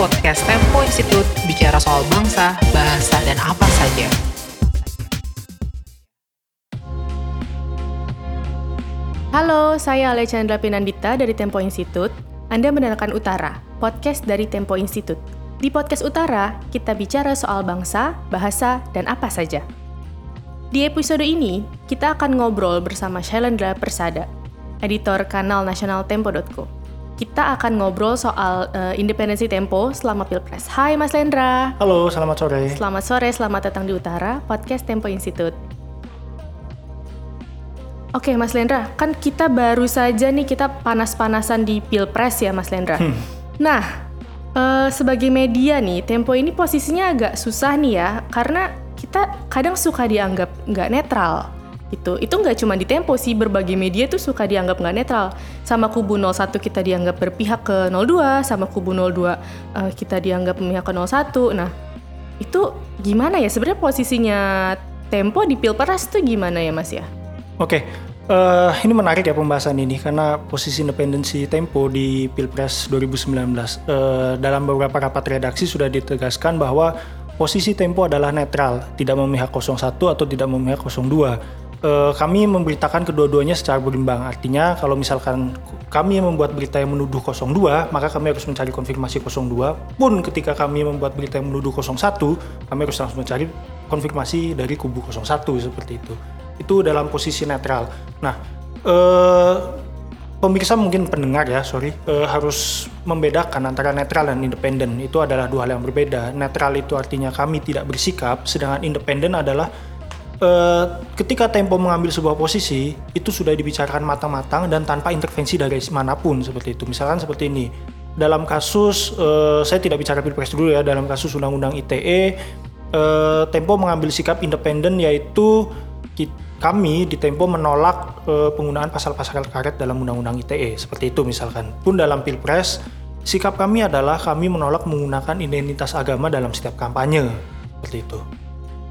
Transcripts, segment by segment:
podcast Tempo Institute bicara soal bangsa, bahasa, dan apa saja. Halo, saya Alexandra Pinandita dari Tempo Institute. Anda mendengarkan Utara, podcast dari Tempo Institute. Di podcast Utara, kita bicara soal bangsa, bahasa, dan apa saja. Di episode ini, kita akan ngobrol bersama Shailendra Persada, editor kanal nasional Tempo.co. Kita akan ngobrol soal uh, independensi Tempo selama Pilpres. Hai Mas Lendra. Halo, selamat sore. Selamat sore, selamat datang di Utara, podcast Tempo Institute. Oke Mas Lendra, kan kita baru saja nih kita panas-panasan di Pilpres ya Mas Lendra. Hmm. Nah, uh, sebagai media nih, Tempo ini posisinya agak susah nih ya, karena kita kadang suka dianggap nggak netral gitu. Itu nggak cuma di Tempo sih, berbagai media tuh suka dianggap nggak netral. Sama kubu 01 kita dianggap berpihak ke 02, sama kubu 02 uh, eh, kita dianggap memihak ke 01. Nah, itu gimana ya sebenarnya posisinya Tempo di Pilpres tuh gimana ya Mas ya? Oke, uh, ini menarik ya pembahasan ini karena posisi independensi Tempo di Pilpres 2019 uh, dalam beberapa rapat redaksi sudah ditegaskan bahwa posisi Tempo adalah netral, tidak memihak 01 atau tidak memihak 02. Uh, kami memberitakan kedua-duanya secara berimbang. Artinya kalau misalkan kami membuat berita yang menuduh 02, maka kami harus mencari konfirmasi 02. Pun ketika kami membuat berita yang menuduh 01, kami harus langsung mencari konfirmasi dari kubu 01 seperti itu itu dalam posisi netral. Nah, eh, pemirsa mungkin pendengar ya, sorry, eh, harus membedakan antara netral dan independen. Itu adalah dua hal yang berbeda. Netral itu artinya kami tidak bersikap, sedangkan independen adalah eh, ketika Tempo mengambil sebuah posisi itu sudah dibicarakan matang-matang dan tanpa intervensi dari mana pun seperti itu. Misalkan seperti ini. Dalam kasus eh, saya tidak bicara pilpres dulu ya, dalam kasus undang-undang ITE eh, Tempo mengambil sikap independen yaitu kami di Tempo menolak uh, penggunaan pasal-pasal karet dalam Undang-Undang ITE seperti itu misalkan. Pun dalam Pilpres, sikap kami adalah kami menolak menggunakan identitas agama dalam setiap kampanye seperti itu.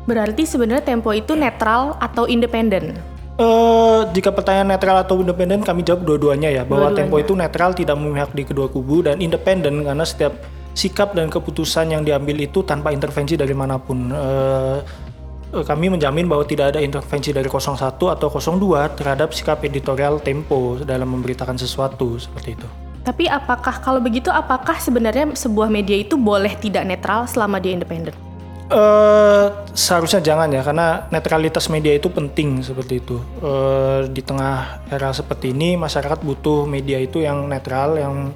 Berarti sebenarnya Tempo itu netral atau independen? Uh, jika pertanyaan netral atau independen kami jawab dua-duanya ya bahwa dua Tempo itu netral tidak memihak di kedua kubu dan independen karena setiap sikap dan keputusan yang diambil itu tanpa intervensi dari mana pun. Uh, kami menjamin bahwa tidak ada intervensi dari 01 atau 02 terhadap sikap editorial Tempo dalam memberitakan sesuatu seperti itu. Tapi apakah kalau begitu apakah sebenarnya sebuah media itu boleh tidak netral selama dia independen? Uh, seharusnya jangan ya karena netralitas media itu penting seperti itu. Uh, di tengah era seperti ini masyarakat butuh media itu yang netral yang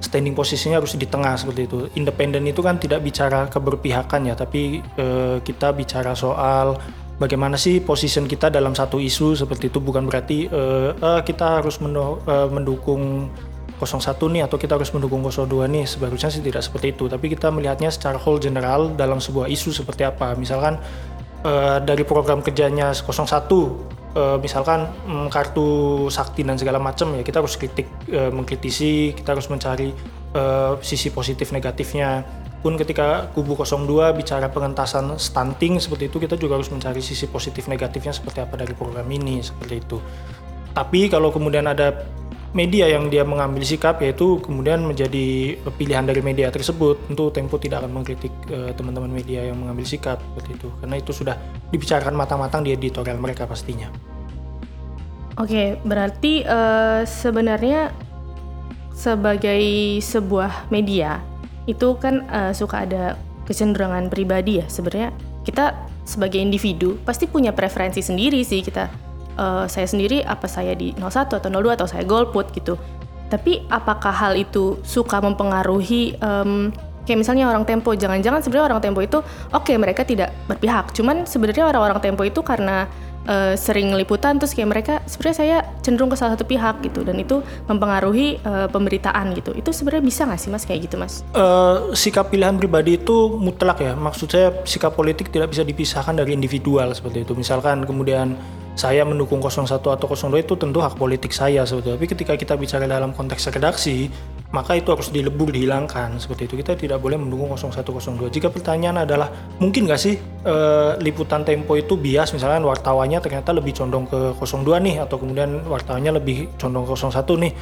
standing posisinya harus di tengah seperti itu. Independen itu kan tidak bicara keberpihakan ya, tapi eh, kita bicara soal bagaimana sih position kita dalam satu isu seperti itu bukan berarti eh, eh, kita harus mendukung 01 nih atau kita harus mendukung 02 nih seharusnya sih tidak seperti itu. Tapi kita melihatnya secara whole general dalam sebuah isu seperti apa. Misalkan uh, dari program kerjanya 01 uh, misalkan um, kartu sakti dan segala macam ya kita harus kritik uh, mengkritisi kita harus mencari uh, sisi positif negatifnya. Pun ketika kubu 02 bicara pengentasan stunting seperti itu kita juga harus mencari sisi positif negatifnya seperti apa dari program ini seperti itu. Tapi kalau kemudian ada media yang dia mengambil sikap yaitu kemudian menjadi pilihan dari media tersebut tentu Tempo tidak akan mengkritik teman-teman uh, media yang mengambil sikap seperti itu karena itu sudah dibicarakan matang-matang di editorial mereka pastinya. Oke, berarti uh, sebenarnya sebagai sebuah media itu kan uh, suka ada kecenderungan pribadi ya sebenarnya kita sebagai individu pasti punya preferensi sendiri sih kita uh, saya sendiri apa saya di 01 atau 02 atau saya golput gitu. Tapi apakah hal itu suka mempengaruhi um, kayak misalnya orang Tempo jangan-jangan sebenarnya orang Tempo itu oke okay, mereka tidak berpihak. Cuman sebenarnya orang-orang Tempo itu karena uh, sering liputan terus kayak mereka sebenarnya saya cenderung ke salah satu pihak gitu dan itu mempengaruhi uh, pemberitaan gitu itu sebenarnya bisa nggak sih mas kayak gitu mas? Uh, sikap pilihan pribadi itu mutlak ya maksud saya sikap politik tidak bisa dipisahkan dari individual seperti itu misalkan kemudian saya mendukung 01 atau 02 itu tentu hak politik saya sebetulnya. Tapi ketika kita bicara dalam konteks redaksi, maka itu harus dilebur, dihilangkan seperti itu. Kita tidak boleh mendukung 01, 02. Jika pertanyaan adalah mungkin nggak sih e, liputan Tempo itu bias, misalnya wartawannya ternyata lebih condong ke 02 nih, atau kemudian wartawannya lebih condong ke 01 nih.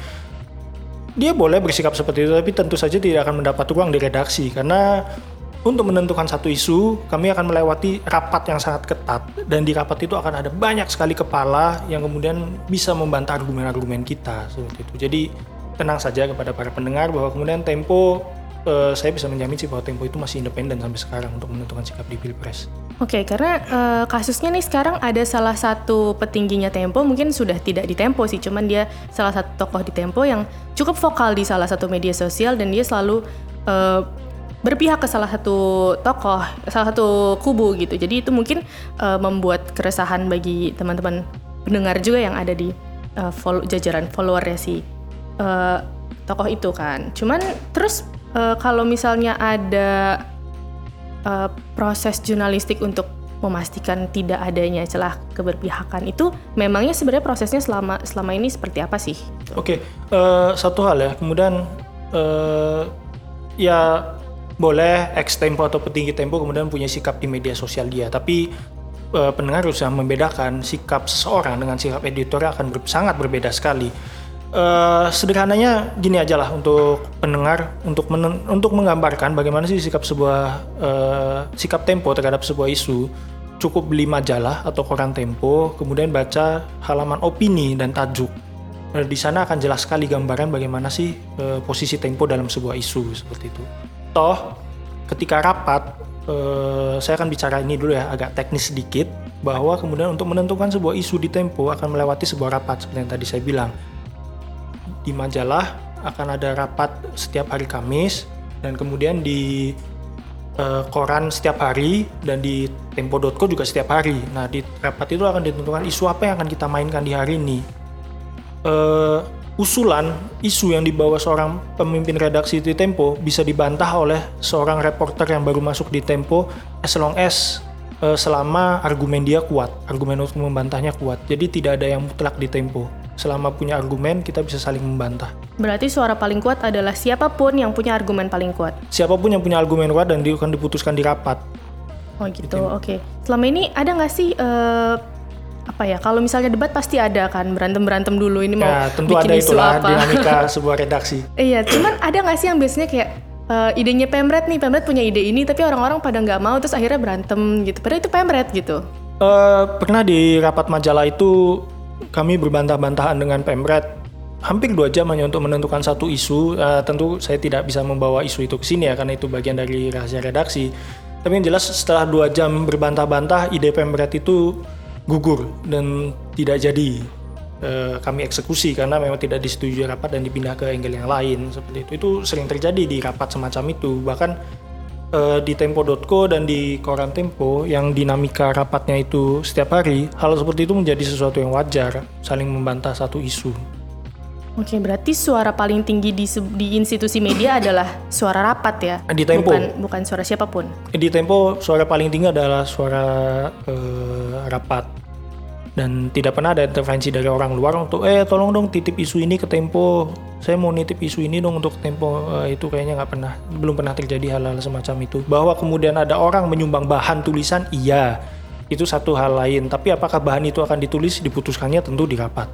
dia boleh bersikap seperti itu, tapi tentu saja tidak akan mendapat ruang di redaksi karena untuk menentukan satu isu, kami akan melewati rapat yang sangat ketat dan di rapat itu akan ada banyak sekali kepala yang kemudian bisa membantah argumen-argumen kita seperti itu. Jadi tenang saja kepada para pendengar bahwa kemudian Tempo eh, saya bisa menjamin sih bahwa Tempo itu masih independen sampai sekarang untuk menentukan sikap di Pilpres. Oke, karena eh, kasusnya nih sekarang ada salah satu petingginya Tempo, mungkin sudah tidak di Tempo sih, cuman dia salah satu tokoh di Tempo yang cukup vokal di salah satu media sosial dan dia selalu eh, berpihak ke salah satu tokoh, salah satu kubu gitu. Jadi itu mungkin eh, membuat keresahan bagi teman-teman pendengar juga yang ada di eh, follow- jajaran followernya si eh, tokoh itu kan. Cuman terus eh, kalau misalnya ada eh, proses jurnalistik untuk memastikan tidak adanya celah keberpihakan itu memangnya sebenarnya prosesnya selama selama ini seperti apa sih? Oke, eh, satu hal ya. Kemudian eh, ya boleh ex tempo atau petinggi tempo kemudian punya sikap di media sosial dia, tapi eh, pendengar harus membedakan sikap seseorang dengan sikap editorial akan ber- sangat berbeda sekali. Eh, sederhananya gini aja lah untuk pendengar untuk menen- untuk menggambarkan bagaimana sih sikap sebuah eh, sikap tempo terhadap sebuah isu cukup beli majalah atau koran tempo kemudian baca halaman opini dan tajuk Nah, di sana akan jelas sekali gambaran bagaimana sih eh, posisi tempo dalam sebuah isu seperti itu. Toh, ketika rapat, eh, saya akan bicara ini dulu ya, agak teknis sedikit, bahwa kemudian untuk menentukan sebuah isu di tempo akan melewati sebuah rapat seperti yang tadi saya bilang. Di majalah akan ada rapat setiap hari Kamis dan kemudian di eh, koran setiap hari dan di tempo.co juga setiap hari. Nah, di rapat itu akan ditentukan isu apa yang akan kita mainkan di hari ini eh, usulan isu yang dibawa seorang pemimpin redaksi di Tempo bisa dibantah oleh seorang reporter yang baru masuk di Tempo as long as eh, selama argumen dia kuat, argumen untuk membantahnya kuat. Jadi tidak ada yang mutlak di Tempo. Selama punya argumen kita bisa saling membantah. Berarti suara paling kuat adalah siapa pun yang punya argumen paling kuat. Siapa pun yang punya argumen kuat dan akan diputuskan di rapat. Oh gitu, oke. Selama ini ada nggak sih eh, apa ya? Kalau misalnya debat pasti ada kan berantem berantem dulu ini mau Ya, tentu bikin ada isu itulah apa. dinamika sebuah redaksi. Iya, cuman ada nggak sih yang biasanya kayak eh, idenya Pemret nih, Pemret punya ide ini tapi orang-orang pada nggak mau terus akhirnya berantem gitu. Padahal itu Pemret gitu. Eh, pernah di rapat majalah itu kami berbantah-bantahan dengan Pemret hampir dua jam hanya untuk menentukan satu isu. Eh, tentu saya tidak bisa membawa isu itu ke sini ya karena itu bagian dari rahasia redaksi. Tapi yang jelas setelah dua jam berbantah-bantah ide Pemret itu gugur dan tidak jadi eh, kami eksekusi karena memang tidak disetujui rapat dan dipindah ke angle yang lain seperti itu. Itu sering terjadi di rapat semacam itu. Bahkan eh, di tempo.co dan di koran Tempo yang dinamika rapatnya itu setiap hari, hal seperti itu menjadi sesuatu yang wajar, saling membantah satu isu. Oke, berarti suara paling tinggi di di institusi media adalah suara rapat ya. Di Tempo. Bukan bukan suara siapa pun. Di Tempo suara paling tinggi adalah suara eh, rapat dan tidak pernah ada intervensi dari orang luar untuk eh tolong dong titip isu ini ke Tempo. Saya mau nitip isu ini dong untuk Tempo. Eh, itu kayaknya nggak pernah belum pernah terjadi hal-hal semacam itu. Bahwa kemudian ada orang menyumbang bahan tulisan iya itu satu hal lain. Tapi apakah bahan itu akan ditulis diputuskannya tentu di rapat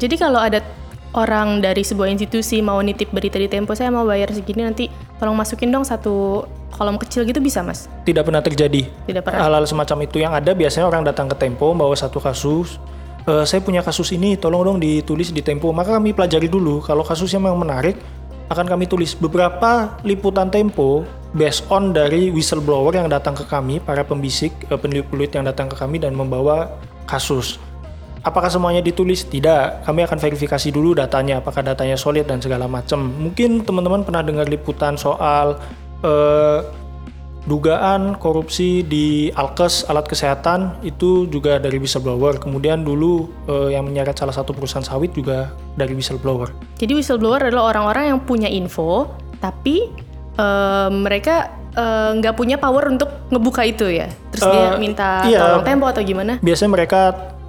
Jadi kalau ada orang dari sebuah institusi mau nitip berita di Tempo, saya mau bayar segini nanti tolong masukin dong satu kolom kecil gitu bisa mas? tidak pernah terjadi Tidak pernah. hal-hal semacam itu yang ada biasanya orang datang ke Tempo bawa satu kasus "Eh, saya punya kasus ini tolong dong ditulis di Tempo maka kami pelajari dulu kalau kasusnya memang menarik akan kami tulis beberapa liputan Tempo based on dari whistleblower yang datang ke kami para pembisik eh, penulis-penulis yang datang ke kami dan membawa kasus Apakah semuanya ditulis? Tidak. Kami akan verifikasi dulu datanya, apakah datanya solid dan segala macam. Mungkin teman-teman pernah dengar liputan soal eh, dugaan korupsi di Alkes alat kesehatan itu juga dari whistleblower. Kemudian dulu eh, yang menyeret salah satu perusahaan sawit juga dari whistleblower. Jadi whistleblower adalah orang-orang yang punya info, tapi eh, mereka eh, nggak punya power untuk ngebuka itu ya. Terus dia Eh, minta iya. tolong Tempo atau gimana? Biasanya mereka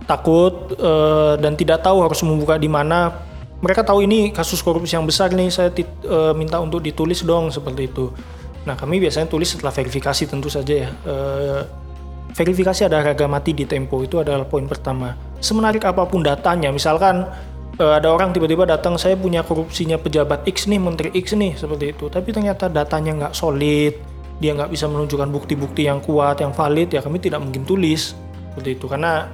takut eh, dan tidak tahu harus membuka di mana. Mereka tahu ini kasus korupsi yang besar nih, saya tit- eh, minta untuk ditulis dong seperti itu. Nah kami biasanya tulis setelah verifikasi tentu saja ya. Eh, verifikasi ada harga mati di Tempo itu adalah poin pertama. Semenarik apa pun datanya, misalkan eh, ada orang tiba-tiba datang saya punya korupsinya pejabat X nih menteri X nih seperti itu tapi ternyata datanya nggak solid dia nggak bisa menunjukkan bukti-bukti yang kuat yang valid ya kami tidak mungkin tulis seperti itu karena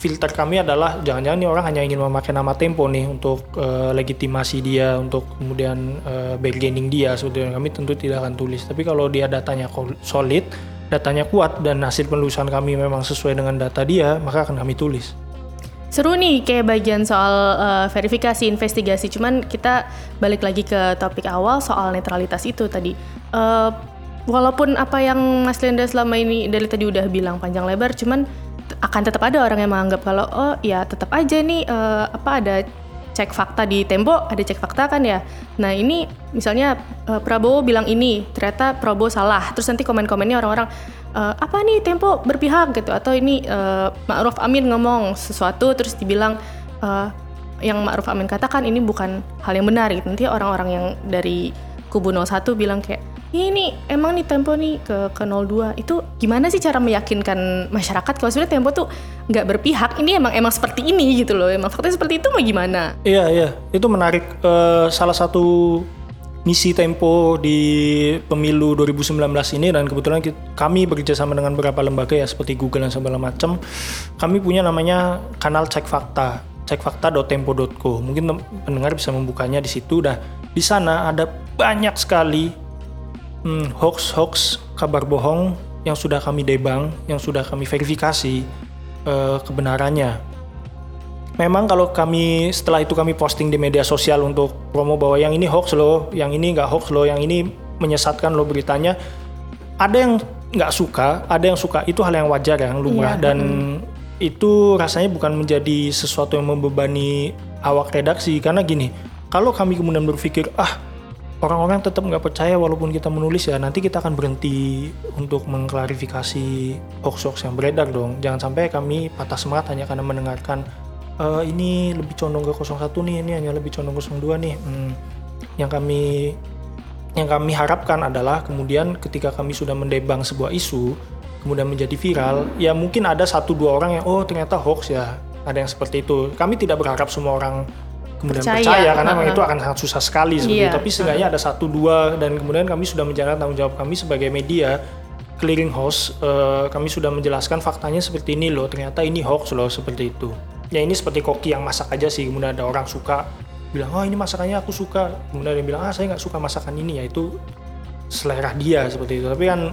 filter kami adalah jangan-jangan nih orang hanya ingin memakai nama Tempo nih untuk uh, legitimasi dia untuk kemudian uh, bargaining dia itu kami tentu tidak akan tulis tapi kalau dia datanya solid datanya kuat dan hasil penelusuran kami memang sesuai dengan data dia maka akan kami tulis Seru nih kayak bagian soal uh, verifikasi investigasi. Cuman kita balik lagi ke topik awal soal netralitas itu tadi. Uh, walaupun apa yang Mas Linda selama ini dari tadi udah bilang panjang lebar, cuman akan tetap ada orang yang menganggap kalau oh ya tetap aja nih uh, apa ada cek fakta di Tempo ada cek fakta kan ya. Nah ini misalnya uh, Prabowo bilang ini ternyata Prabowo salah. Terus nanti komen-komennya orang-orang uh, apa nih Tempo berpihak gitu atau ini uh, Ma'ruf Amin ngomong sesuatu terus dibilang uh, yang Ma'ruf Amin katakan ini bukan hal yang benar gitu. Nanti orang-orang yang dari kubu 01 bilang kayak ini emang nih Tempo nih ke ke 02 itu gimana sih cara meyakinkan masyarakat kalau sebenarnya Tempo tuh nggak berpihak? Ini emang emang seperti ini gitu loh. Emang faktanya seperti itu mau gimana? Iya iya. Itu menarik. Uh, salah satu misi Tempo di pemilu 2019 ini dan kebetulan kami bekerjasama dengan beberapa lembaga ya seperti Google dan segala macam. Kami punya namanya kanal cek fakta cekfakta.tempo.co mungkin pendengar bisa membukanya di situ. Dah di sana ada banyak sekali hmm, hoax-hoax kabar bohong yang sudah kami debang, yang sudah kami verifikasi uh, kebenarannya. Memang kalau kami setelah itu kami posting di media sosial untuk promo bahwa yang ini hoax loh, yang ini nggak hoax loh, yang ini menyesatkan loh beritanya, ada yang nggak suka, ada yang suka. Itu hal yang wajar yang lumrah iya. dan itu rasanya bukan menjadi sesuatu yang membebani awak redaksi karena gini, kalau kami kemudian berpikir ah orang-orang tetap nggak percaya walaupun kita menulis ya nanti kita akan berhenti untuk mengklarifikasi hoax-hoax yang beredar dong. Jangan sampai kami patah semangat hanya karena mendengarkan e, ini lebih condong ke 01 nih ini hanya lebih condong ke 02 nih. Hmm, yang kami yang kami harapkan adalah kemudian ketika kami sudah mendebang sebuah isu kemudian menjadi viral ya mungkin ada satu dua orang yang oh ternyata hoax ya. Ada yang seperti itu. Kami tidak berharap semua orang kemudian percaya, percaya karena memang itu akan sangat susah sekali seperti yeah. Tapi setidaknya ada satu dua dan kemudian kami sudah menjalankan tanggung jawab kami sebagai media clearing house. Uh, kami sudah menjelaskan faktanya seperti ini loh. Ternyata ini hoax loh seperti itu. Ya ini seperti koki yang masak aja sih. Kemudian ada orang suka bilang oh ini masakannya aku suka. Kemudian dia bilang ah saya nggak suka masakan ini ya itu selera dia seperti itu. Tapi kan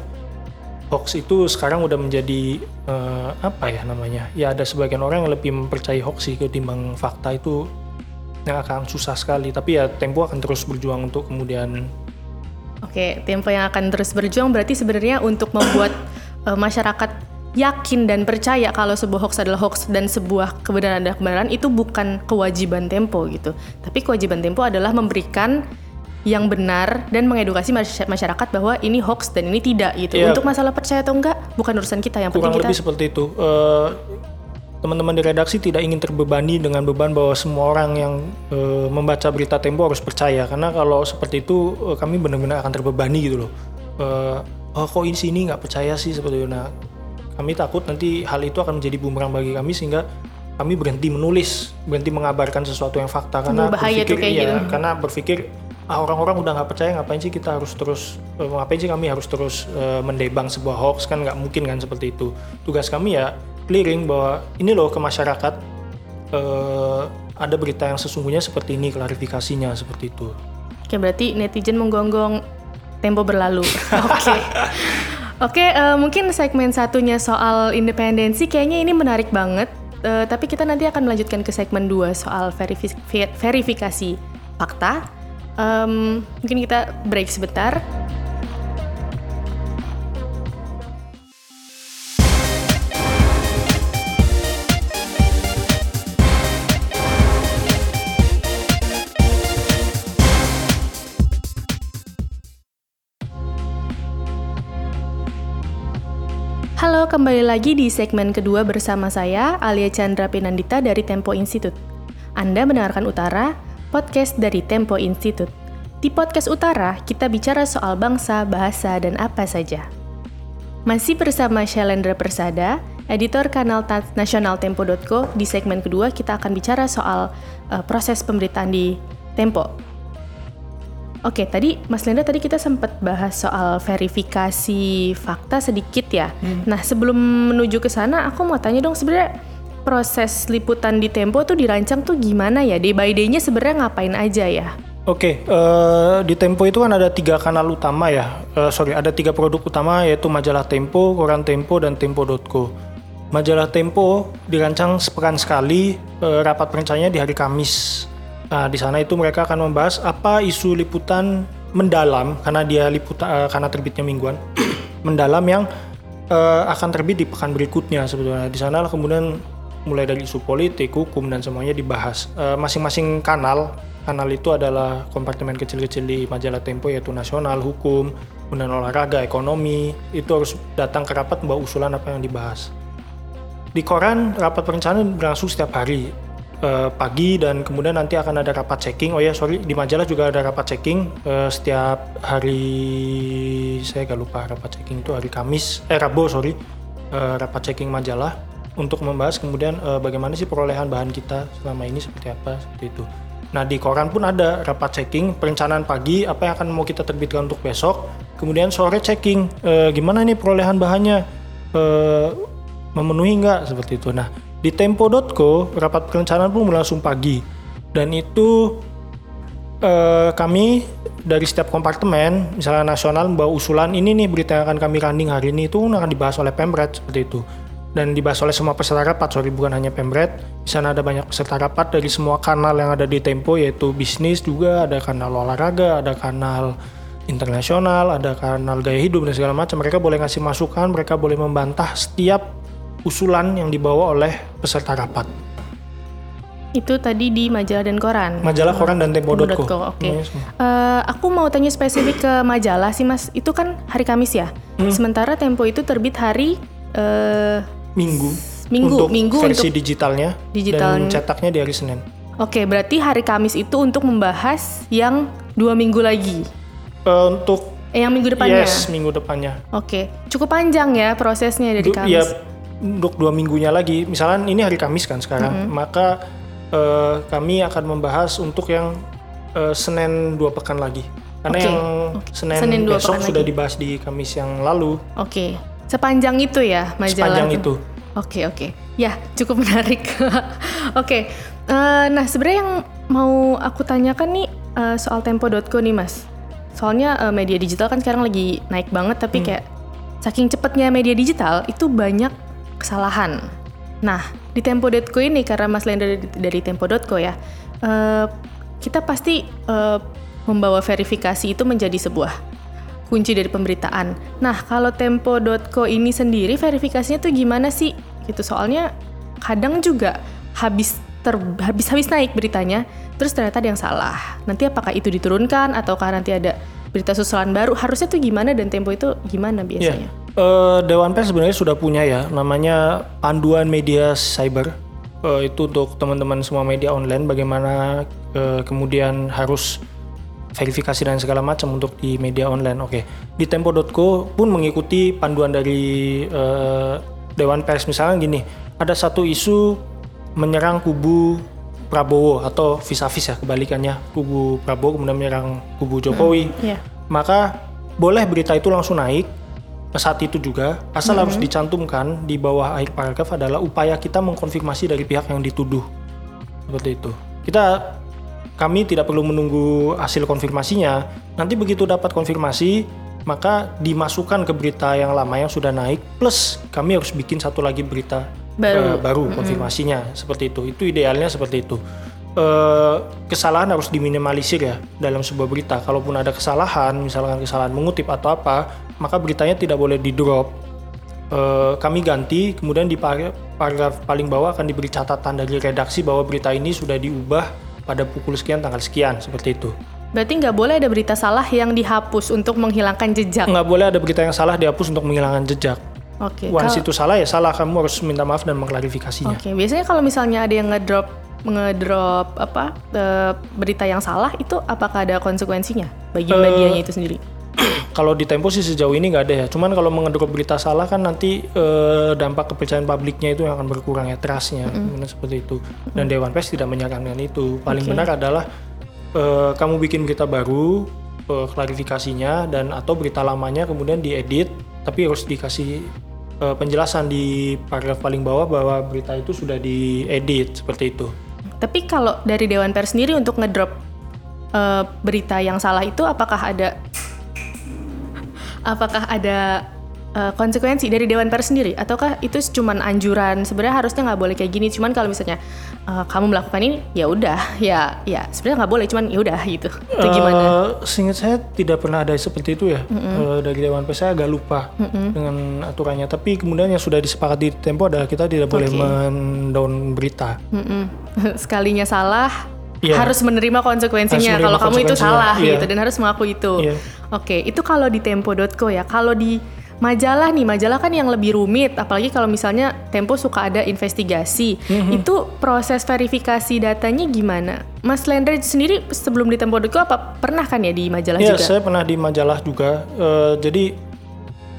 hoax itu sekarang udah menjadi uh, apa ya namanya? Ya ada sebagian orang yang lebih mempercayai hoax sih ketimbang fakta itu yang akan susah sekali tapi ya Tempo akan terus berjuang untuk kemudian Oke, Tempo yang akan terus berjuang berarti sebenarnya untuk membuat uh, masyarakat yakin dan percaya kalau sebuah hoax adalah hoax dan sebuah kebenaran adalah kebenaran itu bukan kewajiban Tempo gitu. Tapi kewajiban Tempo adalah memberikan yang benar dan mengedukasi masyarakat bahwa ini hoax dan ini tidak gitu. Ya, Untuk masalah percaya atau enggak bukan urusan kita yang penting kita. lebih seperti itu. Uh, teman-teman di redaksi tidak ingin terbebani dengan beban bahwa semua orang yang e, membaca berita Tempo harus percaya karena kalau seperti itu e, kami benar-benar akan terbebani gitu loh. E, oh kok ini sini nggak percaya sih seperti itu. Nah kami takut nanti hal itu akan menjadi bumerang bagi kami sehingga kami berhenti menulis, berhenti mengabarkan sesuatu yang fakta karena berpikir ya gitu. karena berpikir ah, orang-orang udah nggak percaya ngapain sih kita harus terus ngapain sih kami harus terus e, mendebang sebuah hoax kan nggak mungkin kan seperti itu. Tugas kami ya clearing bahwa ini loh ke masyarakat uh, ada berita yang sesungguhnya seperti ini klarifikasinya seperti itu. Oke berarti netizen menggonggong tempo berlalu. Oke. Oke, uh, mungkin segmen satunya soal independensi kayaknya ini menarik banget. Uh, tapi kita nanti akan melanjutkan ke segmen 2 soal verifi verifikasi fakta. Um, mungkin kita break sebentar. Kembali lagi di segmen kedua bersama saya, Alia Chandra Pinandita dari Tempo Institute. Anda mendengarkan Utara, podcast dari Tempo Institute. Di podcast Utara, kita bicara soal bangsa, bahasa, dan apa saja. Masih bersama Shalendra Persada, editor kanal nasional Tempo.co. Di segmen kedua kita akan bicara soal uh, proses pemberitaan di Tempo. Oke, tadi Mas Lenda tadi kita sempat bahas soal verifikasi fakta sedikit ya. Nah, sebelum menuju ke sana, aku mau tanya dong sebenarnya proses liputan di Tempo tuh dirancang tuh gimana ya? Day by day-nya sebenarnya ngapain aja ya? Oke, eh, di Tempo itu kan ada tiga kanal utama ya. Eh, sorry, ada tiga produk utama yaitu majalah Tempo, koran Tempo, dan Tempo.co. Majalah Tempo dirancang sepekan sekali, eh, rapat perencanaannya di hari Kamis. Nah, di sana itu mereka akan membahas apa isu liputan mendalam karena dia liputan eh, karena terbitnya mingguan mendalam yang eh, akan terbit di pekan berikutnya sebetulnya. Di sana kemudian mulai dari isu politik, hukum dan semuanya dibahas. Eh, Masing-masing kanal kanal itu adalah kompartemen kecil-kecil di majalah Tempo yaitu nasional, hukum, kemudian olahraga, ekonomi. Itu harus datang ke rapat membawa usulan apa yang dibahas. Di koran rapat perencanaan berlangsung setiap hari eh, pagi dan kemudian nanti akan ada rapat checking. Oh ya sorry di majalah juga ada rapat checking eh, setiap hari saya gak lupa rapat checking itu hari Kamis eh Rabu sorry Eh, rapat checking majalah untuk membahas kemudian eh, bagaimana sih perolehan bahan kita selama ini seperti apa seperti itu. Nah di koran pun ada rapat checking perencanaan pagi apa yang akan mau kita terbitkan untuk besok. Kemudian sore checking eh, gimana nih perolehan bahannya eh, memenuhi nggak seperti itu. Nah di tempo.co rapat perencanaan pun berlangsung pagi dan itu eh, kami dari setiap kompartemen, misalnya nasional membawa usulan ini nih berita yang akan kami running hari ini itu akan dibahas oleh Pemret seperti itu. Dan dibahas oleh semua peserta rapat, sorry bukan hanya Pemret. Di sana ada banyak peserta rapat dari semua kanal yang ada di Tempo yaitu bisnis juga, ada kanal olahraga, ada kanal internasional, ada kanal gaya hidup dan segala macam. Mereka boleh ngasih masukan, mereka boleh membantah setiap usulan yang dibawa oleh peserta rapat. Itu tadi di majalah dan koran. Majalah koran dan tempo.co. Oke. Semuanya semua. Eh, aku mau tanya spesifik ke majalah sih mas. Itu kan hari Kamis ya. Hmm. Sementara Tempo itu terbit hari eh, Minggu. Minggu, untuk minggu versi untuk digitalnya digitalnya. dan cetaknya di hari Senin. Oke, berarti hari Kamis itu untuk membahas yang dua minggu lagi. Eh, untuk Eh, yang minggu depannya. yes minggu depannya. Oke, cukup panjang ya prosesnya dari Du- Kamis. Ya untuk dua minggunya lagi. Misalnya ini hari Kamis kan sekarang, Mm-hmm. maka eh, kami akan membahas untuk yang eh, Senin dua pekan lagi. Karena Oke. yang Senin, Senin dua besok pekan sudah lagi. dibahas di Kamis yang lalu. Oke, sepanjang itu ya majalah. Sepanjang itu. Oke oke, ya cukup menarik. oke, eh, nah sebenarnya yang mau aku tanyakan nih eh, soal Tempo.co nih mas. Soalnya eh, media digital kan sekarang lagi naik banget, tapi kayak saking cepatnya media digital itu banyak kesalahan. Nah di Tempo.co ini karena Mas Lenda dari, dari Tempo.co ya, eh, kita pasti eh, membawa verifikasi itu menjadi sebuah kunci dari pemberitaan. Nah, kalau tempo.co ini sendiri verifikasinya tuh gimana sih? Gitu soalnya kadang juga habis ter habis habis naik beritanya, terus ternyata ada yang salah. Nanti apakah itu diturunkan ataukah nanti ada berita susulan baru? Harusnya tuh gimana dan tempo itu gimana Ya, biasanya? eh, Dewan Pers sebenarnya sudah punya ya, namanya panduan media cyber. Eh, itu untuk teman-teman semua media online, bagaimana eh, kemudian harus verifikasi dan segala macam untuk di media online. Oke, di Tempo.co pun mengikuti panduan dari eh, Dewan Pers. Misalnya gini, ada satu isu menyerang kubu Prabowo atau vis-a-vis ya kebalikannya. Kubu Prabowo kemudian menyerang kubu Jokowi. Iya. maka boleh berita itu langsung naik saat itu juga asal harus dicantumkan di bawah akhir paragraf adalah upaya kita mengkonfirmasi dari pihak yang dituduh. Seperti itu. Kita kami tidak perlu menunggu hasil konfirmasinya. Nanti begitu dapat konfirmasi maka dimasukkan ke berita yang lama yang sudah naik plus kami harus bikin satu lagi berita Baru. eh, baru konfirmasinya seperti itu itu idealnya seperti itu Eh, kesalahan harus diminimalisir ya dalam sebuah berita. Kalaupun ada kesalahan, misalkan kesalahan mengutip atau apa, maka beritanya tidak boleh di drop. Eh, kami ganti, kemudian di par- paragraf paling bawah akan diberi catatan dari redaksi bahwa berita ini sudah diubah pada pukul sekian tanggal sekian seperti itu. Berarti nggak boleh ada berita salah yang dihapus untuk menghilangkan jejak. Nggak boleh ada berita yang salah dihapus untuk menghilangkan jejak. Oke. Once kalau- itu salah ya salah, kamu harus minta maaf dan mengklarifikasinya. Oke, biasanya kalau misalnya ada yang ngedrop ngedrop apa eh, berita yang salah itu apakah ada konsekuensinya bagi Eh, medianya itu sendiri? kalau di Tempo sih sejauh ini nggak ada ya. Cuman kalau mengedrop berita salah kan nanti eh, dampak kepercayaan publiknya itu yang akan berkurang ya trustnya, Kemudian seperti itu. Dan Dewan Pers tidak menyarankan itu. Paling Oke. benar adalah eh, kamu bikin berita baru, eh, klarifikasinya dan atau berita lamanya kemudian diedit, tapi harus dikasih eh, penjelasan di paragraf paling bawah bahwa berita itu sudah diedit seperti itu. Tapi kalau dari Dewan Pers sendiri untuk ngedrop eh, berita yang salah itu apakah ada apakah ada eh, konsekuensi dari Dewan Pers sendiri ataukah itu cuman anjuran sebenarnya harusnya nggak boleh kayak gini cuman kalau misalnya eh, kamu melakukan ini ya udah ya ya sebenarnya nggak boleh cuman ya udah gitu itu gimana Eh, seingat saya tidak pernah ada seperti itu ya Eh, dari Dewan Pers saya agak lupa dengan aturannya. Tapi kemudian yang sudah disepakati di Tempo adalah kita tidak boleh Oke. mendown berita. Mm-mm. sekalinya salah Iya. harus menerima konsekuensinya Harus menerima kalau kamu itu salah iya. gitu dan harus mengaku itu. Iya. Oke, itu kalau di tempo.co ya. Kalau di majalah nih, majalah kan yang lebih rumit apalagi kalau misalnya Tempo suka ada investigasi. Mhm. Itu proses verifikasi datanya gimana? Mas Lendre sendiri sebelum di tempo.co apa pernah kan ya di majalah Iya, juga? saya pernah di majalah juga. Eh, jadi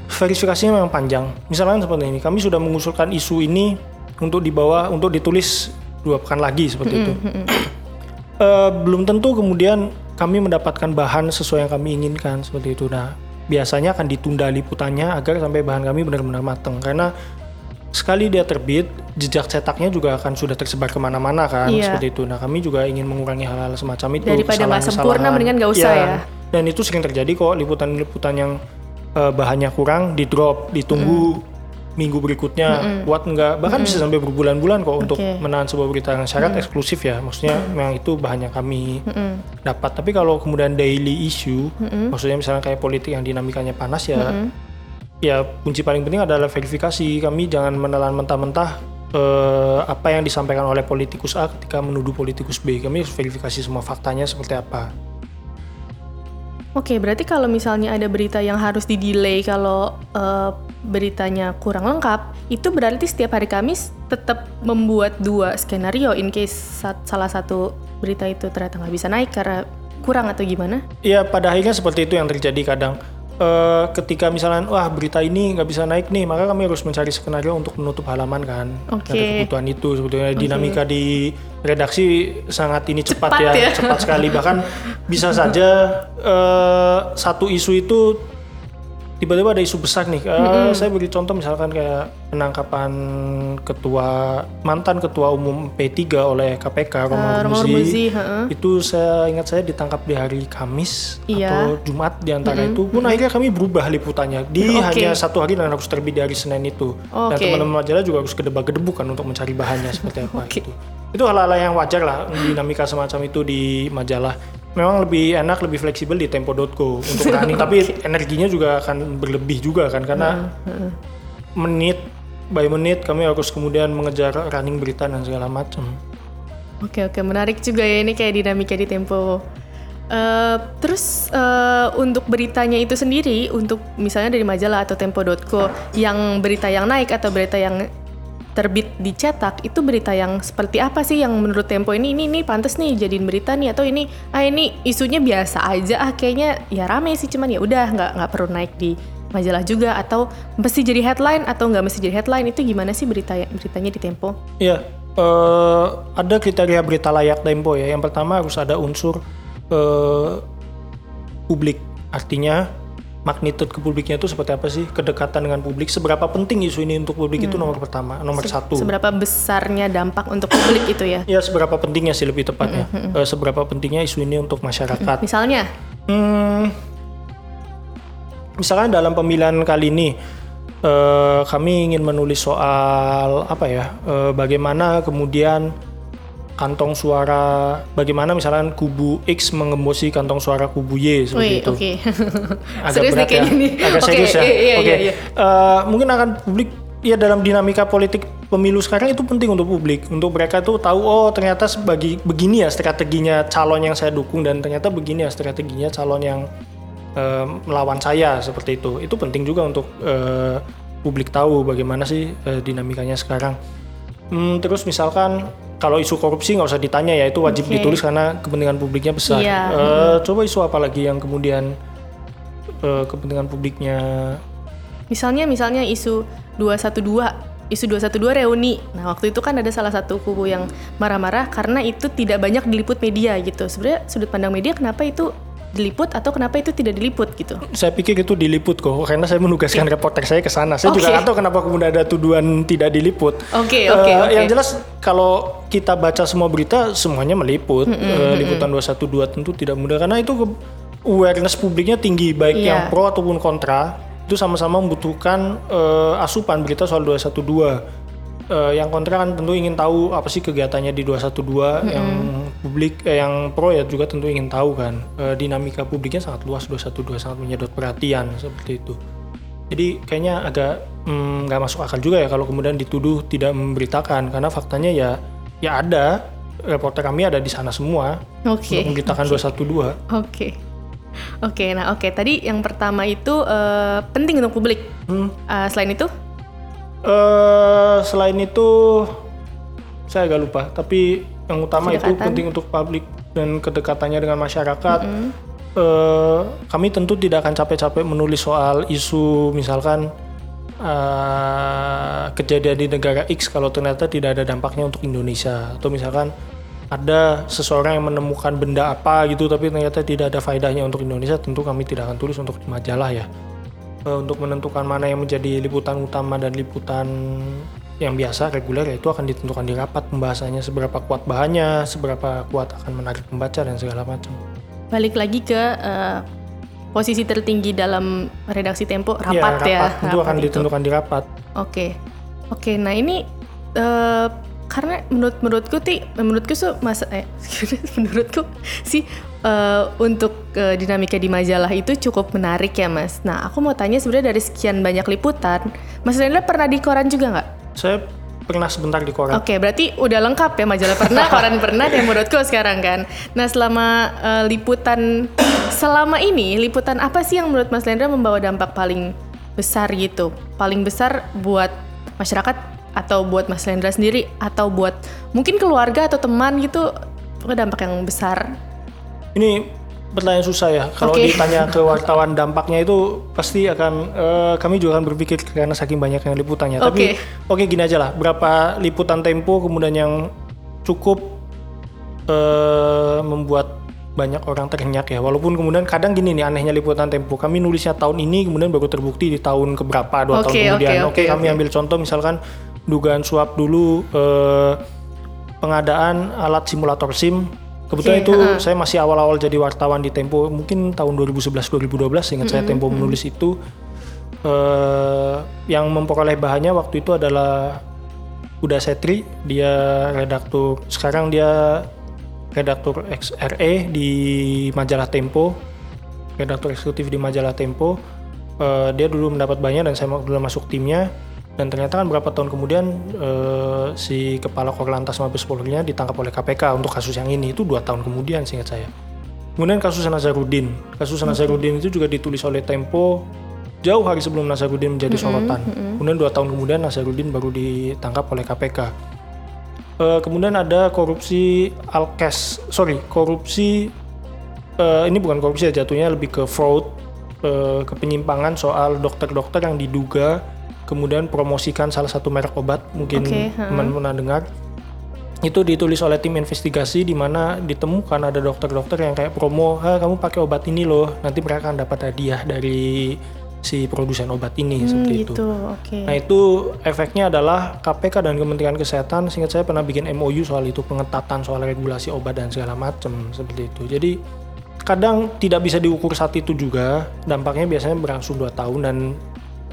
verifikasinya memang panjang. Misalnya seperti ini, kami sudah mengusulkan isu ini untuk dibawa untuk ditulis dua pekan lagi seperti itu. Eh, belum tentu kemudian kami mendapatkan bahan sesuai yang kami inginkan seperti itu. Nah, biasanya akan ditunda liputannya agar sampai bahan kami benar-benar matang karena sekali dia terbit jejak cetaknya juga akan sudah tersebar ke mana-mana kan Iya. seperti itu. Nah kami juga ingin mengurangi hal-hal semacam itu. Daripada nggak sempurna, mendingan nggak usah Iya. ya. Dan itu sering terjadi kok liputan-liputan yang eh, bahannya kurang di drop, ditunggu minggu berikutnya kuat enggak bahkan bisa sampai berbulan-bulan kok untuk Oke. menahan sebuah berita yang syarat eksklusif ya. Maksudnya memang itu bahannya kami dapat. Tapi kalau kemudian daily issue, maksudnya misalnya kayak politik yang dinamikanya panas ya ya kunci paling penting adalah verifikasi. Kami jangan menelan mentah-mentah eh, apa yang disampaikan oleh politikus A ketika menuduh politikus B. Kami harus verifikasi semua faktanya seperti apa. Oke, berarti kalau misalnya ada berita yang harus di-delay kalau eh, beritanya kurang lengkap, itu berarti setiap hari Kamis tetap membuat dua skenario in case salah satu berita itu ternyata nggak bisa naik karena kurang atau gimana? Ya pada akhirnya seperti itu yang terjadi kadang. Eh, ketika misalnya wah berita ini nggak bisa naik nih, maka kami harus mencari skenario untuk menutup halaman kan. Oke. Ada kebutuhan itu sebetulnya dinamika di redaksi sangat ini cepat, Cepat ya, ya. cepat sekali. Bahkan bisa saja eh, satu isu itu tiba-tiba ada isu besar nih. Eh, Saya beri contoh misalkan kayak penangkapan ketua mantan ketua umum P3 oleh KPK Romahur Eh, Romahur Muzi. Itu saya ingat saya ditangkap di hari Kamis Iya. atau Jumat di antara itu. Pun akhirnya kami berubah liputannya di Oke. hanya satu hari dan harus terbit di hari Senin itu. Dan Oke. teman-teman majalah juga harus gedebak-gedebuk kan untuk mencari bahannya seperti apa Oke. gitu. Itu hal-hal yang wajar lah dinamika semacam itu di majalah. Memang lebih enak, lebih fleksibel di tempo.co untuk running, tapi energinya juga akan berlebih juga kan karena menit by menit kami harus kemudian mengejar running berita dan segala macam. Oke oke menarik juga ya ini kayak dinamika di Tempo. Eh, terus eh, untuk beritanya itu sendiri untuk misalnya dari majalah atau tempo.co yang berita yang naik atau berita yang terbit dicetak itu berita yang seperti apa sih yang menurut Tempo ini ini ini pantas nih jadiin berita nih atau ini ah ini isunya biasa aja ah kayaknya ya rame sih cuman ya udah nggak nggak perlu naik di majalah juga atau mesti jadi headline atau nggak mesti jadi headline itu gimana sih berita beritanya di Tempo? Iya, eh, ada kriteria berita layak Tempo ya. Yang pertama harus ada unsur eh, publik, artinya magnitude ke publiknya itu seperti apa sih, kedekatan dengan publik, seberapa penting isu ini untuk publik itu nomor pertama, nomor satu. Seberapa besarnya dampak untuk publik itu ya? Ya seberapa pentingnya sih lebih tepatnya, Eh, seberapa pentingnya isu ini untuk masyarakat. Misalnya, Hmm, misalkan dalam pemilihan kali ini eh, kami ingin menulis soal apa ya, eh, bagaimana kemudian kantong suara, bagaimana misalkan kubu X mengembosi kantong suara kubu Y seperti wih, itu. oke. Agak Serius berat ya, gini. agak Oke, serius ya. iya, iya, Oke, iya, iya. Eh, mungkin akan publik ya dalam dinamika politik pemilu sekarang itu penting untuk publik, untuk mereka tuh tahu oh ternyata sebagi begini ya strateginya calon yang saya dukung dan ternyata begini ya strateginya calon yang eh, melawan saya seperti itu. Itu penting juga untuk eh, publik tahu bagaimana sih eh, dinamikanya sekarang. Hmm, terus misalkan kalau isu korupsi nggak usah ditanya ya itu wajib Oke. ditulis karena kepentingan publiknya besar. Iya, Eh, Coba isu apa lagi yang kemudian eh, kepentingan publiknya Misalnya misalnya isu 212, isu 212 reuni. Nah, waktu itu kan ada salah satu kubu yang marah-marah karena itu tidak banyak diliput media gitu. Sebenarnya sudut pandang media kenapa itu diliput atau kenapa itu tidak diliput gitu. saya pikir itu diliput kok karena saya menugaskan reporter saya ke sana. Saya juga Oke. nggak tahu kenapa kemudian ada tuduhan tidak diliput. Oke, Eh, oke, oke. Yang jelas kalau kita baca semua berita semuanya meliput. Eh, liputan 212 tentu tidak mudah karena itu awareness publiknya tinggi baik Iya. yang pro ataupun kontra. Itu sama-sama membutuhkan eh, asupan berita soal 212. Eh, yang kontra kan tentu ingin tahu apa sih kegiatannya di 212 yang publik eh, yang pro ya juga tentu ingin tahu kan Eh, dinamika publiknya sangat luas 212 sangat menyedot perhatian seperti itu jadi kayaknya agak mm, nggak masuk akal juga ya kalau kemudian dituduh tidak memberitakan karena faktanya ya ya ada reporter kami ada di sana semua Oke. untuk memberitakan 212 Oke. Oke, nah oke. Tadi yang pertama itu eh, penting untuk publik. Hmm. Eh, selain itu, eh selain itu saya agak lupa. Tapi yang utama itu Kedekatan. penting untuk publik dan kedekatannya dengan masyarakat. Eh, kami tentu tidak akan capek-capek menulis soal isu misalkan eh, kejadian di negara X kalau ternyata tidak ada dampaknya untuk Indonesia. Atau misalkan ada seseorang yang menemukan benda apa gitu tapi ternyata tidak ada faedahnya untuk Indonesia tentu kami tidak akan tulis untuk majalah ya untuk menentukan mana yang menjadi liputan utama dan liputan yang biasa reguler ya itu akan ditentukan di rapat pembahasannya seberapa kuat bahannya seberapa kuat akan menarik pembaca dan segala macam balik lagi ke eh, posisi tertinggi dalam redaksi Tempo Iya, rapat ya. rapat tentu akan rapat itu. ditentukan di rapat Oke, oke. Nah ini eh, karena menurut menurutku ti menurutku tuh masa eh menurutku sih eh, untuk eh, dinamika di majalah itu cukup menarik ya mas. Nah aku mau tanya sebenarnya dari sekian banyak liputan, Mas Rendra pernah di koran juga nggak? saya pernah sebentar di koran Oke, berarti udah lengkap ya majalah pernah, koran pernah, menurutku sekarang kan. Nah, selama eh, liputan selama ini, liputan apa sih yang menurut Mas Lendra membawa dampak paling besar gitu? Paling besar buat masyarakat atau buat Mas Lendra sendiri atau buat mungkin keluarga atau teman gitu? Pokoknya dampak yang besar. Ini pertanyaan susah ya. Kalau Oke. ditanya ke wartawan dampaknya itu pasti akan eh, kami juga akan berpikir karena saking banyak yang liputannya. Tapi oke gini aja lah. Berapa liputan Tempo kemudian yang cukup eh, membuat banyak orang terhenyak ya. Walaupun kemudian kadang gini nih anehnya liputan Tempo. Kami nulisnya tahun ini kemudian baru terbukti di tahun keberapa dua tahun Oke, kemudian. oke, Oke, oke, kami oke. ambil contoh misalkan dugaan suap dulu eh, pengadaan alat simulator SIM. Kebetulan Oke, itu ha-ha. saya masih awal-awal jadi wartawan di Tempo, mungkin tahun 2011-2012 ingat saya Tempo menulis itu eh, yang memperoleh bahannya waktu itu adalah Uda Setri, dia redaktur sekarang dia redaktur XRE di majalah Tempo, redaktur eksekutif di majalah Tempo. Eh, dia dulu mendapat banyak dan saya dulu masuk timnya dan ternyata kan beberapa tahun kemudian eh, si kepala Korlantas Mabes Polri-nya ditangkap oleh KPK untuk kasus yang ini itu dua tahun kemudian seingat saya. Kemudian kasus Nazarudin, kasus Nazarudin itu juga ditulis oleh Tempo jauh hari sebelum Nazarudin menjadi sorotan. Kemudian dua tahun kemudian Nazarudin baru ditangkap oleh KPK. Eh, kemudian ada korupsi Alkes, sorry korupsi eh, ini bukan korupsi ya jatuhnya lebih ke fraud, eh, ke penyimpangan soal dokter-dokter yang diduga kemudian promosikan salah satu merek obat mungkin Oke, ha. teman pernah dengar itu ditulis oleh tim investigasi di mana ditemukan ada dokter-dokter yang kayak promo, ah kamu pakai obat ini loh, nanti mereka akan dapat hadiah dari si produsen obat ini Hmm, seperti itu. gitu, oke. Nah itu efeknya adalah KPK dan Kementerian Kesehatan, singkat saya pernah bikin MOU soal itu pengetatan soal regulasi obat dan segala macam seperti itu. Jadi kadang tidak bisa diukur saat itu juga, dampaknya biasanya berlangsung 2 tahun dan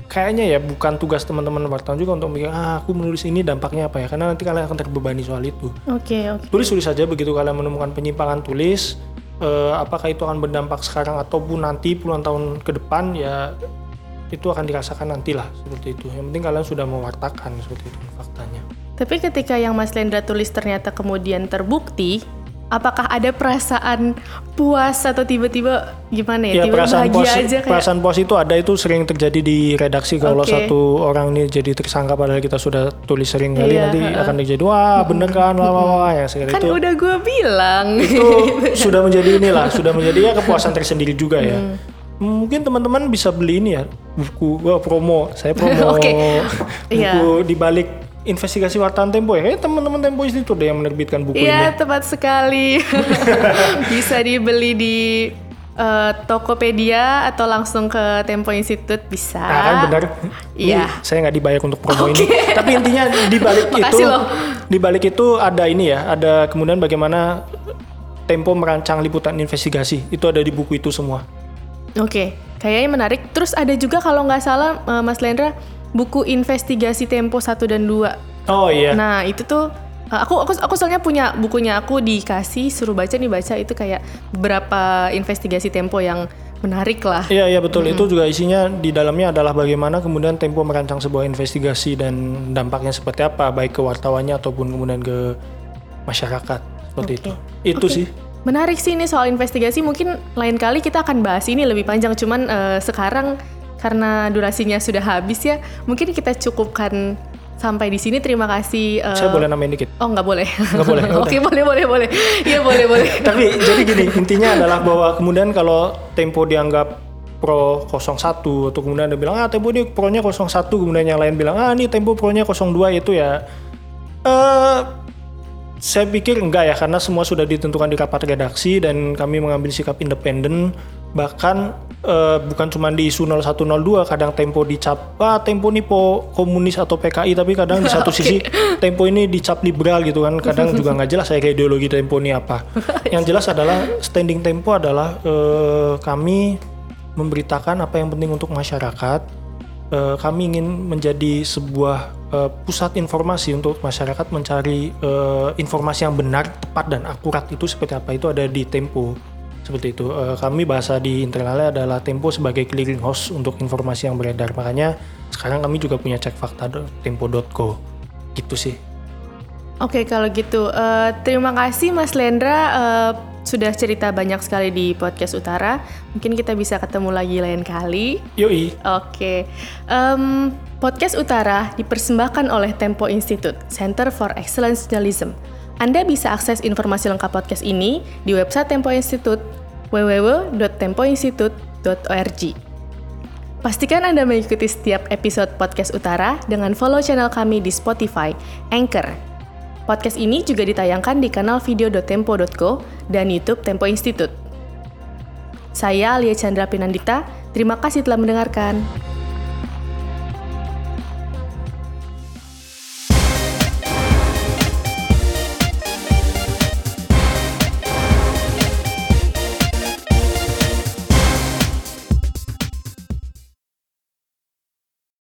kayaknya ya bukan tugas teman-teman wartawan juga untuk mikir ah aku menulis ini dampaknya apa ya karena nanti kalian akan terbebani soal itu. Oke, oke. Tulis tulis saja begitu kalian menemukan penyimpangan tulis eh, apakah itu akan berdampak sekarang ataupun nanti puluhan tahun ke depan ya itu akan dirasakan nantilah seperti itu. Yang penting kalian sudah mewartakan seperti itu faktanya. Tapi ketika yang Mas Lendra tulis ternyata kemudian terbukti, apakah ada perasaan puas atau tiba-tiba gimana ya? Ya tiba perasaan bahagia puas, aja kayak perasaan puas itu ada itu sering terjadi di redaksi kalau Oke. satu orang ini jadi tersangka padahal kita sudah tulis sering kali Iya, nanti heeh. akan terjadi wah bener kan wah wah wah ya kan itu udah gue bilang. itu sudah menjadi inilah sudah menjadi ya kepuasan tersendiri juga ya. Hmm. Mungkin teman-teman bisa beli ini ya buku wah, promo. Saya promo Oke. buku Iya. di balik investigasi wartawan Tempo ya. Kayaknya teman-teman Tempo Institute deh yang menerbitkan buku Iya, ini. tepat sekali. bisa dibeli di eh, Tokopedia atau langsung ke Tempo Institute bisa. Nah, kan benar. Iya. saya nggak dibayar untuk promo ini. Tapi intinya di balik itu, loh. di balik itu ada ini ya, ada kemudian bagaimana Tempo merancang liputan investigasi. Itu ada di buku itu semua. Oke, kayaknya menarik. Terus ada juga kalau nggak salah eh, Mas Lendra buku investigasi Tempo 1 dan 2. Oh iya. Nah, itu tuh uh, aku aku aku soalnya punya bukunya aku dikasih suruh baca nih baca itu kayak beberapa investigasi Tempo yang menarik lah. Iya iya betul itu juga isinya di dalamnya adalah bagaimana kemudian Tempo merancang sebuah investigasi dan dampaknya seperti apa baik ke wartawannya ataupun kemudian ke masyarakat seperti Oke. itu. Itu Oke. sih. Menarik sih ini soal investigasi. Mungkin lain kali kita akan bahas ini lebih panjang. Cuman eh, sekarang karena durasinya sudah habis ya, mungkin kita cukupkan sampai di sini. Terima kasih. eh, Saya boleh nambahin dikit. Oh nggak boleh. Nggak boleh, Oke boleh boleh boleh. Iya boleh boleh. Tapi jadi gini intinya adalah bahwa kemudian kalau Tempo dianggap pro 01 atau kemudian ada bilang ah Tempo ini pro-nya 01 kemudian yang lain bilang ah ini Tempo pro-nya 02 itu ya eh saya pikir enggak ya karena semua sudah ditentukan di rapat redaksi dan kami mengambil sikap independen bahkan eh, bukan cuma di isu 0102 kadang Tempo dicap ah Tempo ini po komunis atau PKI tapi kadang di satu sisi Tempo ini dicap liberal gitu kan. Kadang juga nggak jelas saya kayak ideologi Tempo ini apa. Yang jelas adalah standing Tempo adalah eh, kami memberitakan apa yang penting untuk masyarakat. Eh, kami ingin menjadi sebuah eh, pusat informasi untuk masyarakat mencari eh, informasi yang benar, tepat dan akurat itu seperti apa. Itu ada di Tempo seperti itu. Eh, kami bahasa di internalnya adalah Tempo sebagai clearing house untuk informasi yang beredar. Makanya sekarang kami juga punya cek fakta tempo.co gitu sih. Oke kalau gitu eh, terima kasih Mas Lendra eh, sudah cerita banyak sekali di podcast Utara. Mungkin kita bisa ketemu lagi lain kali. Yoi. Oke, Em, podcast Utara dipersembahkan oleh Tempo Institute, Center for Excellence Journalism. Anda bisa akses informasi lengkap podcast ini di website Tempo Institute www.tempoinstitute.org. Pastikan Anda mengikuti setiap episode podcast Utara dengan follow channel kami di Spotify, Anchor. Podcast ini juga ditayangkan di kanal video.tempo.co dan YouTube Tempo Institute. Saya Alia Chandra Pinandita, terima kasih telah mendengarkan.